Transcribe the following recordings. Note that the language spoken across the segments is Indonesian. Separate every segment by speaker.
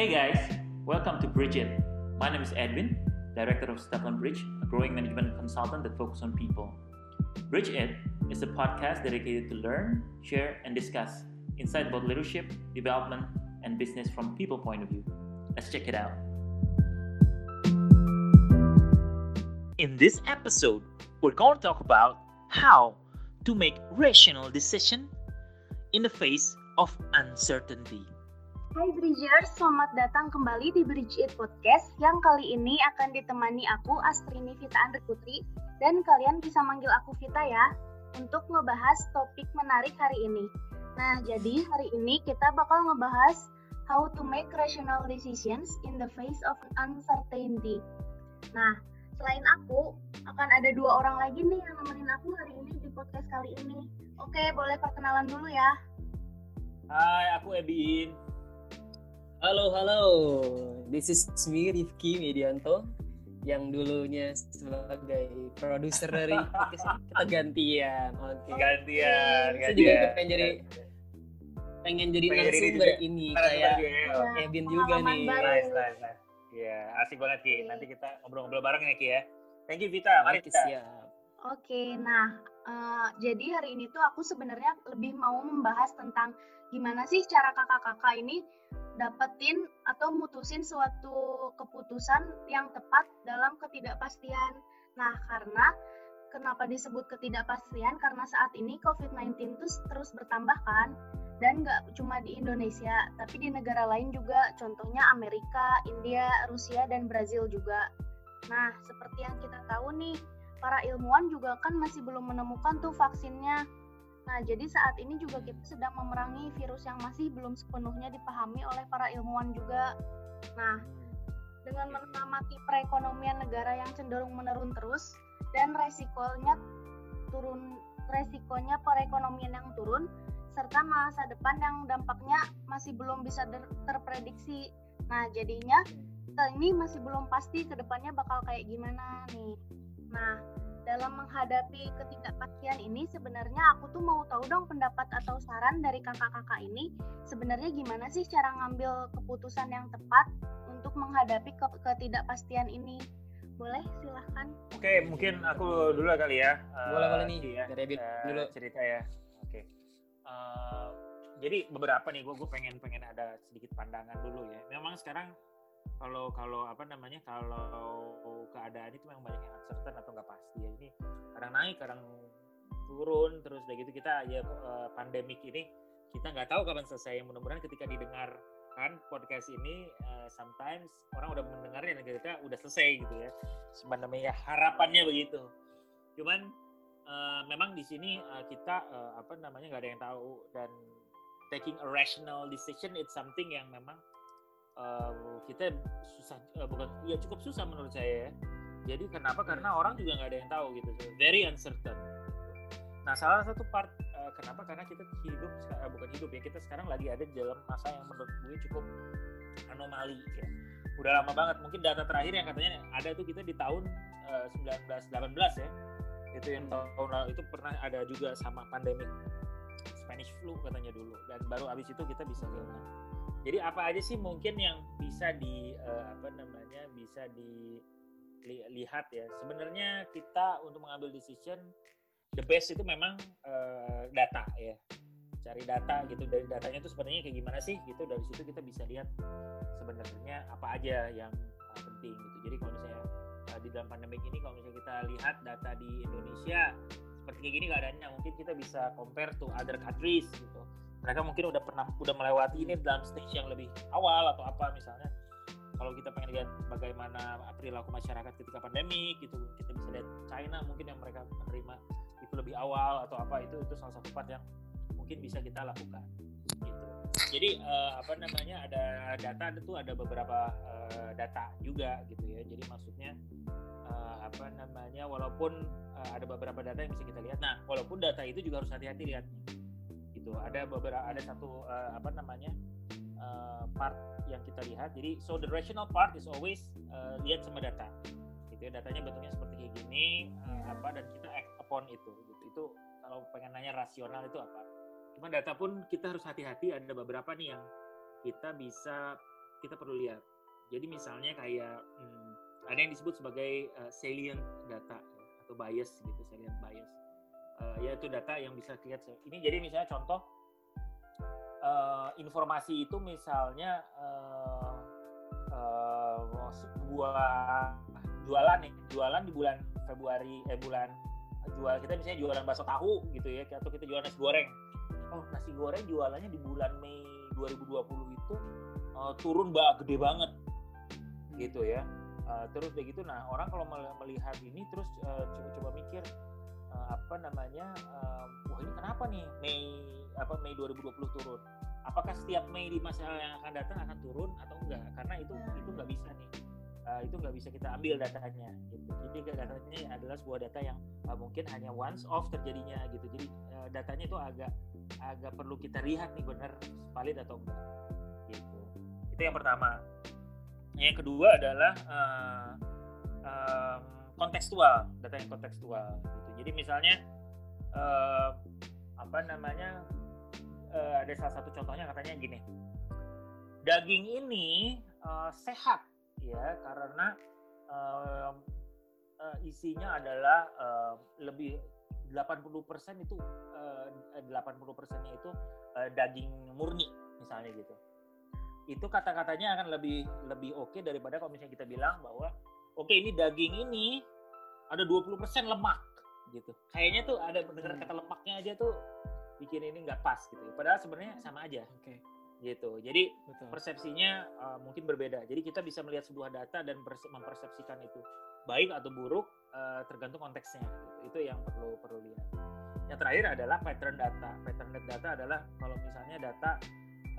Speaker 1: Hey guys, welcome to Bridge It. My name is Edwin, Director of Stefan Bridge, a growing management consultant that focuses on people. Bridge It is a podcast dedicated to learn, share, and discuss insight about leadership, development, and business from people point of view. Let's check it out. In this episode, we're going to talk about how to make rational decision in the face of uncertainty.
Speaker 2: Hai Bridgers, selamat datang kembali di Bridge It Podcast yang kali ini akan ditemani aku Astrini Vita Andre Putri dan kalian bisa manggil aku Vita ya untuk ngebahas topik menarik hari ini. Nah, jadi hari ini kita bakal ngebahas how to make rational decisions in the face of uncertainty. Nah, selain aku, akan ada dua orang lagi nih yang nemenin aku hari ini di podcast kali ini. Oke, boleh perkenalan dulu ya.
Speaker 1: Hai, aku Ebin.
Speaker 3: Halo, halo. This is me, Rifki Medianto, yang dulunya sebagai produser dari podcast. Kita gantian. Oke.
Speaker 1: Gantian,
Speaker 3: Saya juga pengen jadi pengen jadi
Speaker 1: Pengen jadi
Speaker 3: narasumber ini kayak
Speaker 1: juga ya.
Speaker 3: Kevin juga nih.
Speaker 2: baru.
Speaker 1: Nice, nice, nice. Iya, asik banget Ki.
Speaker 2: Oke.
Speaker 1: Nanti kita ngobrol-ngobrol bareng ya Ki ya. Thank you Vita, mari
Speaker 3: Oke,
Speaker 1: kita.
Speaker 3: siap.
Speaker 2: Oke, nah eh, jadi hari ini tuh aku sebenarnya lebih mau membahas tentang gimana sih cara kakak-kakak ini dapetin atau mutusin suatu keputusan yang tepat dalam ketidakpastian. Nah, karena kenapa disebut ketidakpastian? Karena saat ini COVID-19 itu terus bertambah kan, dan nggak cuma di Indonesia, tapi di negara lain juga, contohnya Amerika, India, Rusia, dan Brazil juga. Nah, seperti yang kita tahu nih, para ilmuwan juga kan masih belum menemukan tuh vaksinnya. Nah, jadi saat ini juga kita sedang memerangi virus yang masih belum sepenuhnya dipahami oleh para ilmuwan juga. Nah, dengan mengamati perekonomian negara yang cenderung menurun terus dan resikonya turun resikonya perekonomian yang turun serta masa depan yang dampaknya masih belum bisa terprediksi. Nah, jadinya ini masih belum pasti ke depannya bakal kayak gimana nih. Nah, dalam menghadapi ketidakpastian ini sebenarnya aku tuh mau tahu dong pendapat atau saran dari kakak-kakak ini sebenarnya gimana sih cara ngambil keputusan yang tepat untuk menghadapi ke- ketidakpastian ini. Boleh silahkan.
Speaker 1: Oke, mungkin aku dulu kali ya. eh,
Speaker 3: Boleh, boleh nih.
Speaker 1: Ya.
Speaker 3: Dari Ebin
Speaker 1: Eh,
Speaker 3: dulu.
Speaker 1: cerita ya. Oke. Eh, jadi beberapa nih gue gue pengen pengen ada sedikit pandangan dulu ya. Memang sekarang kalau kalau apa namanya kalau keadaan itu memang banyak yang uncertain atau nggak pasti ya. Ini kadang naik, kadang turun terus udah gitu kita ya eh, pandemik ini kita nggak tahu kapan selesai. Mudah-mudahan ketika didengarkan podcast ini eh, sometimes orang udah mendengarnya dan kita udah selesai gitu ya. Sebenarnya harapannya begitu. Cuman eh, memang di sini kita eh, apa namanya nggak ada yang tahu dan taking a rational decision it's something yang memang eh, kita susah eh, bukan ya cukup susah menurut saya ya. Jadi kenapa? Karena orang juga nggak ada yang tahu gitu. Very uncertain. Nah salah satu part eh, kenapa? Karena kita hidup eh, bukan hidup ya kita sekarang lagi ada di dalam masa yang menurut gue cukup anomali ya. Udah lama banget. Mungkin data terakhir yang katanya ada tuh kita di tahun eh, 1918 ya itu yang tahun lalu itu pernah ada juga sama pandemi Spanish flu katanya dulu dan baru abis itu kita bisa jadi apa aja sih mungkin yang bisa di eh, apa namanya bisa dilihat ya? Sebenarnya kita untuk mengambil decision the best itu memang eh, data ya. Cari data gitu. Dari datanya itu sebenarnya kayak gimana sih gitu. Dari situ kita bisa lihat sebenarnya apa aja yang eh, penting gitu. Jadi kalau misalnya uh, di dalam pandemi ini kalau misalnya kita lihat data di Indonesia seperti kayak gini keadaannya mungkin kita bisa compare to other countries gitu mereka mungkin udah pernah udah melewati ini dalam stage yang lebih awal atau apa misalnya. Kalau kita pengen lihat bagaimana perilaku masyarakat ketika pandemi gitu kita bisa lihat China mungkin yang mereka menerima itu lebih awal atau apa itu itu salah satu part yang mungkin bisa kita lakukan gitu. Jadi eh, apa namanya ada data itu ada beberapa eh, data juga gitu ya. Jadi maksudnya eh, apa namanya walaupun eh, ada beberapa data yang bisa kita lihat. Nah walaupun data itu juga harus hati-hati lihatnya gitu. Ada beberapa ada satu eh, apa namanya eh, part yang kita lihat. Jadi so the rational part is always eh, lihat sama data. Gitu ya datanya bentuknya seperti kayak eh, apa dan kita act upon itu. Gitu. Itu kalau pengen nanya rasional itu apa. Cuma data pun kita harus hati-hati. Ada beberapa nih yang kita bisa kita perlu lihat. Jadi misalnya kayak hmm, ada yang disebut sebagai uh, salient data atau bias gitu, salient bias. Uh, yaitu data yang bisa lihat. Ini jadi misalnya contoh uh, informasi itu misalnya uh, uh, sebuah jualan nih, jualan di bulan Februari eh bulan jual kita misalnya jualan bakso tahu gitu ya atau kita jualan nasi goreng. Oh, nasi goreng jualannya di bulan Mei 2020 itu uh, turun mbak gede banget gitu ya. Uh, terus begitu nah orang kalau melihat ini terus uh, coba-coba mikir uh, apa namanya uh, wah ini kenapa nih? Mei apa Mei 2020 turun. Apakah setiap Mei di masa yang akan datang akan turun atau enggak? Karena itu itu nggak bisa nih. Uh, itu nggak bisa kita ambil datanya gitu. Jadi datanya adalah sebuah data yang uh, mungkin hanya once off terjadinya gitu. Jadi uh, datanya itu agak agak perlu kita lihat nih benar valid atau enggak gitu. Itu yang pertama. Yang kedua adalah uh, um, kontekstual data yang kontekstual gitu jadi misalnya uh, apa namanya uh, ada salah satu contohnya katanya gini. Daging ini uh, sehat ya karena uh, uh, isinya adalah uh, lebih 80% itu uh, 80 persennya itu uh, daging murni misalnya gitu. Itu kata-katanya akan lebih lebih oke okay daripada kalau misalnya kita bilang bahwa oke okay, ini daging ini ada 20% lemak gitu kayaknya tuh ada mendengar kata lemaknya aja tuh bikin ini nggak pas gitu padahal sebenarnya sama aja oke okay gitu. Jadi Betul. persepsinya uh, mungkin berbeda. Jadi kita bisa melihat sebuah data dan mempersepsikan itu baik atau buruk uh, tergantung konteksnya. Gitu. Itu yang perlu perlu lihat. Yang terakhir adalah pattern data. Pattern data adalah kalau misalnya data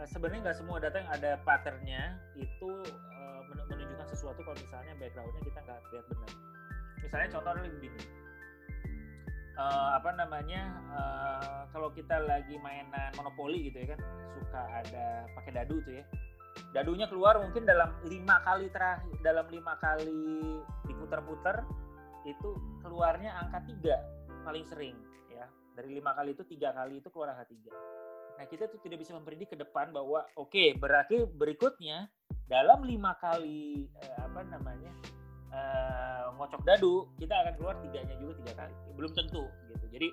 Speaker 1: uh, sebenarnya nggak semua data yang ada patternnya itu uh, menunjukkan sesuatu kalau misalnya backgroundnya kita nggak lihat benar. Misalnya contohnya begini uh, apa namanya uh, kalau kita lagi mainan monopoli gitu ya kan suka ada pakai dadu tuh ya. Dadunya keluar mungkin dalam lima kali terakhir dalam lima kali diputar-putar itu keluarnya angka tiga paling sering ya. Dari lima kali itu tiga kali itu keluar angka tiga. Nah kita tuh tidak bisa mempredik ke depan bahwa oke okay, berarti berikutnya dalam lima kali eh, apa namanya uh, ngocok dadu kita akan keluar tiganya juga tiga kali. Belum tentu gitu. Jadi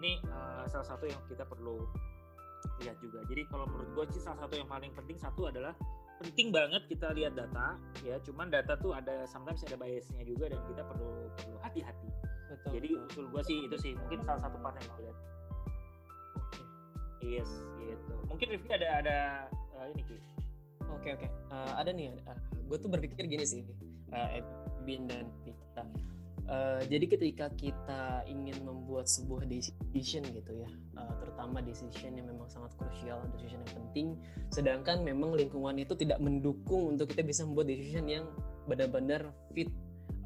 Speaker 1: ini uh, salah satu yang kita perlu lihat juga. Jadi kalau menurut gue sih salah satu yang paling penting satu adalah penting banget kita lihat data ya. Cuman data tuh ada sometimes ada biasnya juga dan kita perlu perlu hati-hati. Jadi usul gue sih itu sih. Mungkin salah satu part yang gue lihat. Yes gitu. Mungkin Rifki ada ada uh, ini ki.
Speaker 3: Oke okay, oke. Okay. uh, ada nih uh, gue tuh berpikir gini sih uh, dan Pita. Uh, jadi ketika kita ingin membuat sebuah decision gitu ya, uh, terutama decision yang memang sangat krusial, decision yang penting, sedangkan memang lingkungan itu tidak mendukung untuk kita bisa membuat decision yang benar-benar fit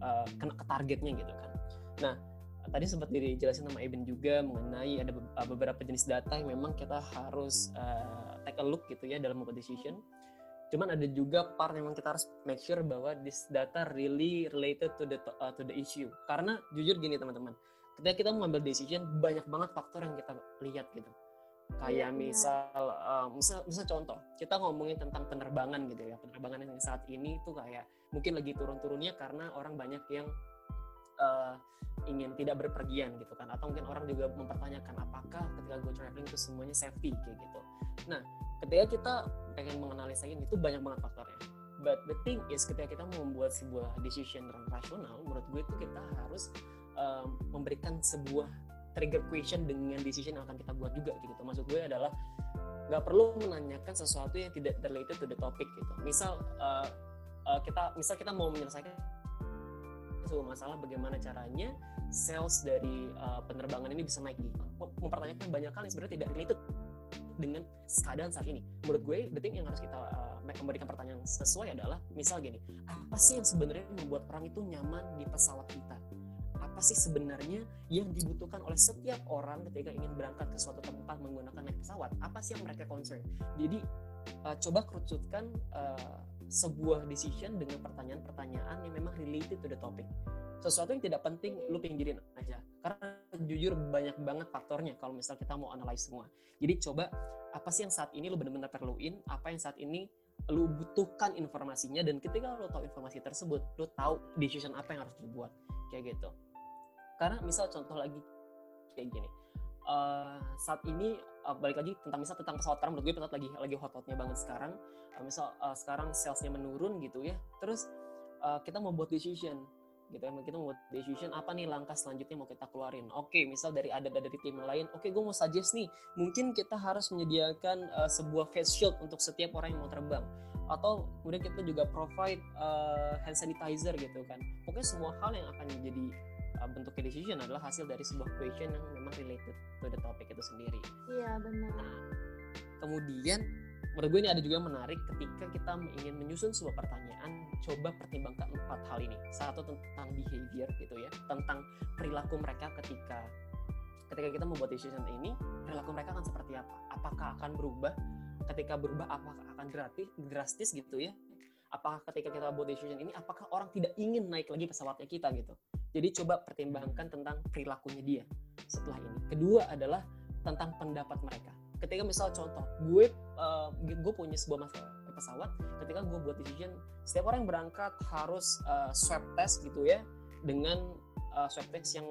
Speaker 3: uh, kena ke targetnya gitu kan. Nah, tadi sempat dijelasin sama Eben juga mengenai ada beberapa jenis data yang memang kita harus uh, take a look gitu ya dalam membuat decision cuman ada juga part yang kita harus make sure bahwa this data really related to the uh, to the issue. Karena jujur gini teman-teman ketika kita mengambil decision banyak banget faktor yang kita lihat gitu. Kayak yeah, misal uh, misal misal contoh kita ngomongin tentang penerbangan gitu ya. Penerbangan yang saat ini tuh kayak mungkin lagi turun-turunnya karena orang banyak yang uh, ingin tidak berpergian gitu kan. Atau mungkin orang juga mempertanyakan apakah ketika gue traveling itu semuanya safety kayak gitu. Nah ketika kita pengen menganalisa ini itu banyak banget faktornya. But the thing is ketika kita membuat sebuah decision yang rasional menurut gue itu kita harus um, memberikan sebuah trigger question dengan decision yang akan kita buat juga gitu. Maksud gue adalah nggak perlu menanyakan sesuatu yang tidak related to the topic gitu. Misal uh, uh, kita misal kita mau menyelesaikan sebuah masalah bagaimana caranya sales dari uh, penerbangan ini bisa naik gitu mempertanyakan banyak hal yang sebenarnya tidak related dengan keadaan saat ini. Menurut gue, thing yang harus kita uh, memberikan pertanyaan sesuai adalah, misal gini, apa sih yang sebenarnya membuat orang itu nyaman di pesawat kita? Apa sih sebenarnya yang dibutuhkan oleh setiap orang ketika ingin berangkat ke suatu tempat menggunakan naik pesawat? Apa sih yang mereka concern? Jadi, uh, coba kerucutkan uh, sebuah decision dengan pertanyaan-pertanyaan yang memang related to the topic. Sesuatu yang tidak penting lu pinggirin aja. Karena jujur banyak banget faktornya kalau misal kita mau analyze semua. Jadi coba apa sih yang saat ini lu benar-benar perluin? Apa yang saat ini lu butuhkan informasinya? Dan ketika lu tahu informasi tersebut lu tahu decision apa yang harus dibuat. Kayak gitu. Karena misal contoh lagi kayak gini. Uh, saat ini uh, balik lagi tentang misal tentang pesawat sekarang menurut gue pesawat lagi lagi hot-hotnya banget sekarang. Uh, misal uh, sekarang salesnya menurun gitu ya. Terus uh, kita buat decision gitu ya kita mau buat decision apa nih langkah selanjutnya mau kita keluarin. Oke okay, misal dari ada dari tim lain oke okay, gue mau suggest nih mungkin kita harus menyediakan uh, sebuah face shield untuk setiap orang yang mau terbang. Atau kemudian kita juga provide uh, hand sanitizer gitu kan. Pokoknya semua hal yang akan menjadi uh, bentuk decision adalah hasil dari sebuah question yang memang related to the topic itu sendiri.
Speaker 2: Iya benar.
Speaker 3: Nah, kemudian menurut gue ini ada juga yang menarik ketika kita ingin menyusun sebuah pertanyaan, coba pertimbangkan empat hal ini. Satu tentang behavior gitu ya, tentang perilaku mereka ketika ketika kita membuat decision ini, perilaku mereka akan seperti apa? Apakah akan berubah? Ketika berubah, apakah akan gratis, drastis gitu ya? Apakah ketika kita buat decision ini, apakah orang tidak ingin naik lagi pesawatnya kita gitu? Jadi coba pertimbangkan tentang perilakunya dia setelah ini. Kedua adalah tentang pendapat mereka. Ketika misal contoh, gue uh, gue punya sebuah masalah pesawat, ketika gue buat decision, setiap orang yang berangkat harus uh, swab test gitu ya dengan uh, swab test yang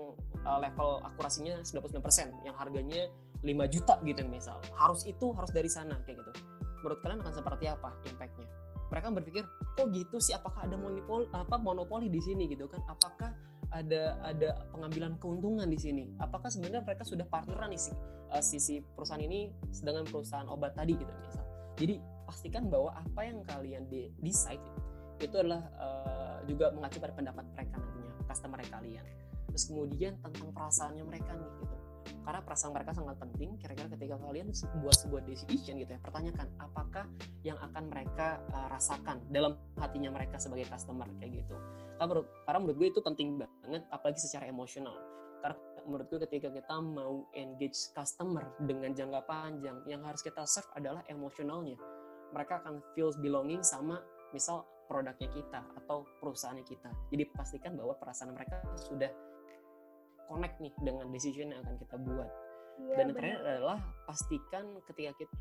Speaker 3: uh, level akurasinya 99%, yang harganya 5 juta gitu misal. Harus itu harus dari sana kayak gitu. Menurut kalian akan seperti apa impactnya? Mereka berpikir, kok gitu sih? Apakah ada monopoli apa monopoli di sini gitu kan? Apakah ada ada pengambilan keuntungan di sini. Apakah sebenarnya mereka sudah partneran nih si, uh, sisi perusahaan ini dengan perusahaan obat tadi gitu misal. Jadi pastikan bahwa apa yang kalian di decide itu adalah uh, juga mengacu pada pendapat mereka nantinya, customer kalian. Terus kemudian tentang perasaannya mereka nih gitu karena perasaan mereka sangat penting kira-kira ketika kalian buat sebuah decision gitu ya pertanyakan apakah yang akan mereka uh, rasakan dalam hatinya mereka sebagai customer kayak gitu karena menurut, karena menurut gue itu penting banget apalagi secara emosional. Karena menurut gue ketika kita mau engage customer dengan jangka panjang yang harus kita serve adalah emosionalnya. Mereka akan feel belonging sama misal produknya kita atau perusahaannya kita. Jadi pastikan bahwa perasaan mereka sudah connect nih dengan decision yang akan kita buat. Ya, Dan yang terakhir adalah pastikan ketika kita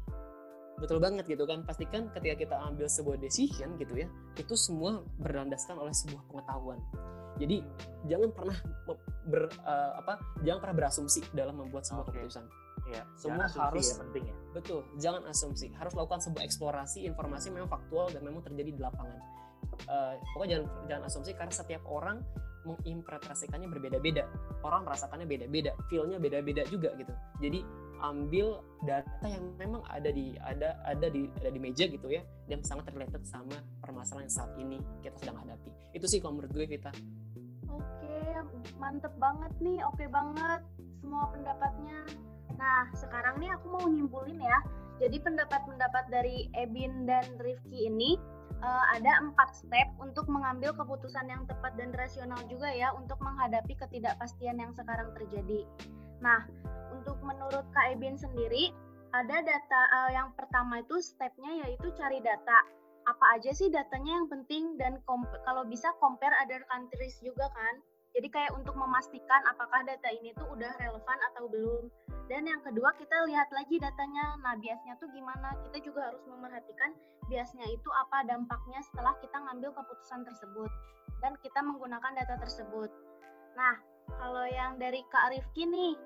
Speaker 3: betul banget gitu kan. Pastikan ketika kita ambil sebuah decision gitu ya itu semua berlandaskan oleh sebuah pengetahuan. Jadi jangan pernah ber, uh, apa jangan pernah berasumsi dalam membuat sebuah okay. keputusan.
Speaker 1: Ya, semua harus ya, penting ya.
Speaker 3: betul jangan asumsi. Harus lakukan sebuah eksplorasi informasi memang faktual dan memang terjadi di lapangan. Uh, pokoknya jangan jangan asumsi karena setiap orang menginterpretasikannya berbeda-beda. Orang merasakannya beda-beda feelnya beda-beda juga gitu. Jadi ambil data yang memang ada di ada ada di ada di meja gitu ya dan sangat related sama permasalahan yang saat ini kita sedang hadapi. Itu sih kalau menurut gue Vita.
Speaker 2: Oke mantep banget nih oke banget semua pendapatnya. Nah sekarang nih aku mau nyimpulin ya. Jadi pendapat-pendapat dari Ebin dan Rifki ini uh, ada empat step untuk mengambil keputusan yang tepat dan rasional juga ya untuk menghadapi ketidakpastian yang sekarang terjadi. Nah, untuk menurut Kak Ebin sendiri, ada data uh, yang pertama itu stepnya yaitu cari data. Apa aja sih datanya yang penting dan kalau bisa compare other countries juga kan. Jadi kayak untuk memastikan apakah data ini tuh udah relevan atau belum. Dan yang kedua kita lihat lagi datanya. Nah biasnya tuh gimana? Kita juga harus memerhatikan biasnya itu apa dampaknya setelah kita ngambil keputusan tersebut. Dan kita menggunakan data tersebut. Nah kalau yang dari Kak Rifki nih,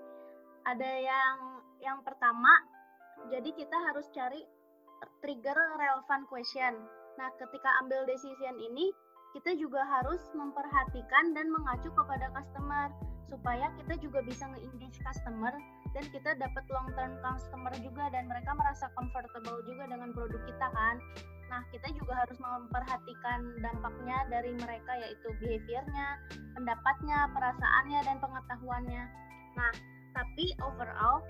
Speaker 2: ada yang yang pertama, jadi kita harus cari trigger relevant question. Nah ketika ambil decision ini, kita juga harus memperhatikan dan mengacu kepada customer supaya kita juga bisa nge-engage customer dan kita dapat long term customer juga dan mereka merasa comfortable juga dengan produk kita kan. Nah, kita juga harus memperhatikan dampaknya dari mereka yaitu behaviornya, pendapatnya, perasaannya dan pengetahuannya. Nah, tapi overall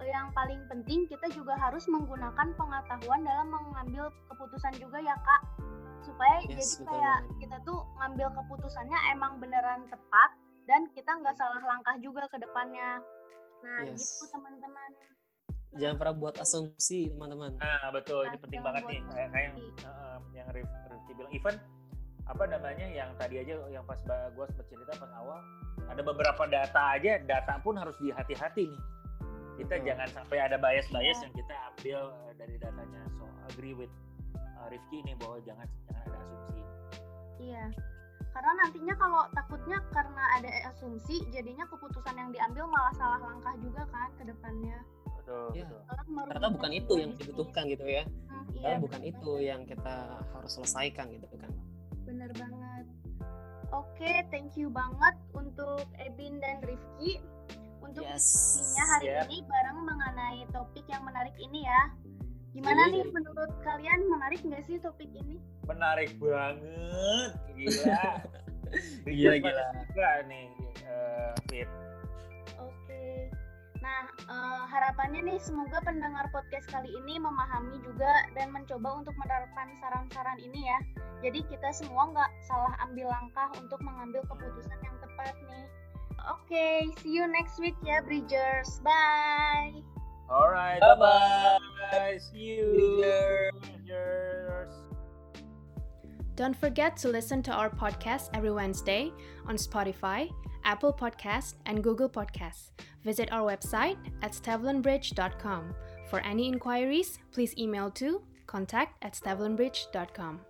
Speaker 2: yang paling penting kita juga harus menggunakan pengetahuan dalam mengambil keputusan juga ya kak. Supaya yes, jadi kayak kita tuh ngambil keputusannya emang beneran tepat dan kita nggak salah langkah juga ke depannya. Nah yes. gitu teman-teman.
Speaker 3: Jangan pernah buat asumsi teman-teman.
Speaker 1: Nah betul. Nah, ini penting banget nih. Kayak yang uh, yang Rifki bilang. Even apa namanya yang tadi aja yang pas gue sempat cerita pas awal ada beberapa data aja data pun harus dihati-hati nih kita jangan sampai ada bias-bias iya. yang kita ambil eh, dari datanya so agree with uh, Rifki ini bahwa jangan jangan ada asumsi.
Speaker 2: Iya. Karena nantinya kalau takutnya karena ada asumsi, jadinya keputusan yang diambil malah salah langkah juga kan ke depannya.
Speaker 1: Betul,
Speaker 2: merugikan
Speaker 3: ternyata bukan itu yang dibutuhkan gitu ya
Speaker 2: Hmm, iya,
Speaker 3: bukan itu yang kita harus selesaikan gitu kan
Speaker 2: Bener banget. Oke, thank you banget untuk Ebin dan Rifki untuk
Speaker 3: yes
Speaker 2: diskusinya hari
Speaker 1: Siap.
Speaker 2: ini bareng mengenai topik yang menarik ini ya. Gimana
Speaker 3: Jadi-
Speaker 2: nih menurut kalian menarik nggak sih topik ini?
Speaker 1: Menarik banget, gila.
Speaker 3: Gila,
Speaker 1: Rifki
Speaker 3: gila.
Speaker 1: Juga nih, uh, Fit.
Speaker 2: Nah, eh, harapannya nih semoga pendengar podcast kali ini memahami juga dan mencoba untuk menerapkan saran-saran ini ya. Jadi kita semua nggak salah ambil langkah untuk mengambil keputusan yang tepat nih. Oke, see you next week ya, Bridgers. Bye.
Speaker 1: Alright,
Speaker 3: Bye-bye.
Speaker 1: bye-bye. See you. Cheers.
Speaker 4: Don't forget to listen to our podcast every Wednesday on Spotify, Apple Podcast, and Google Podcasts. Visit our website at stevlinbridge.com. For any inquiries, please email to contact at stevlinbridge.com.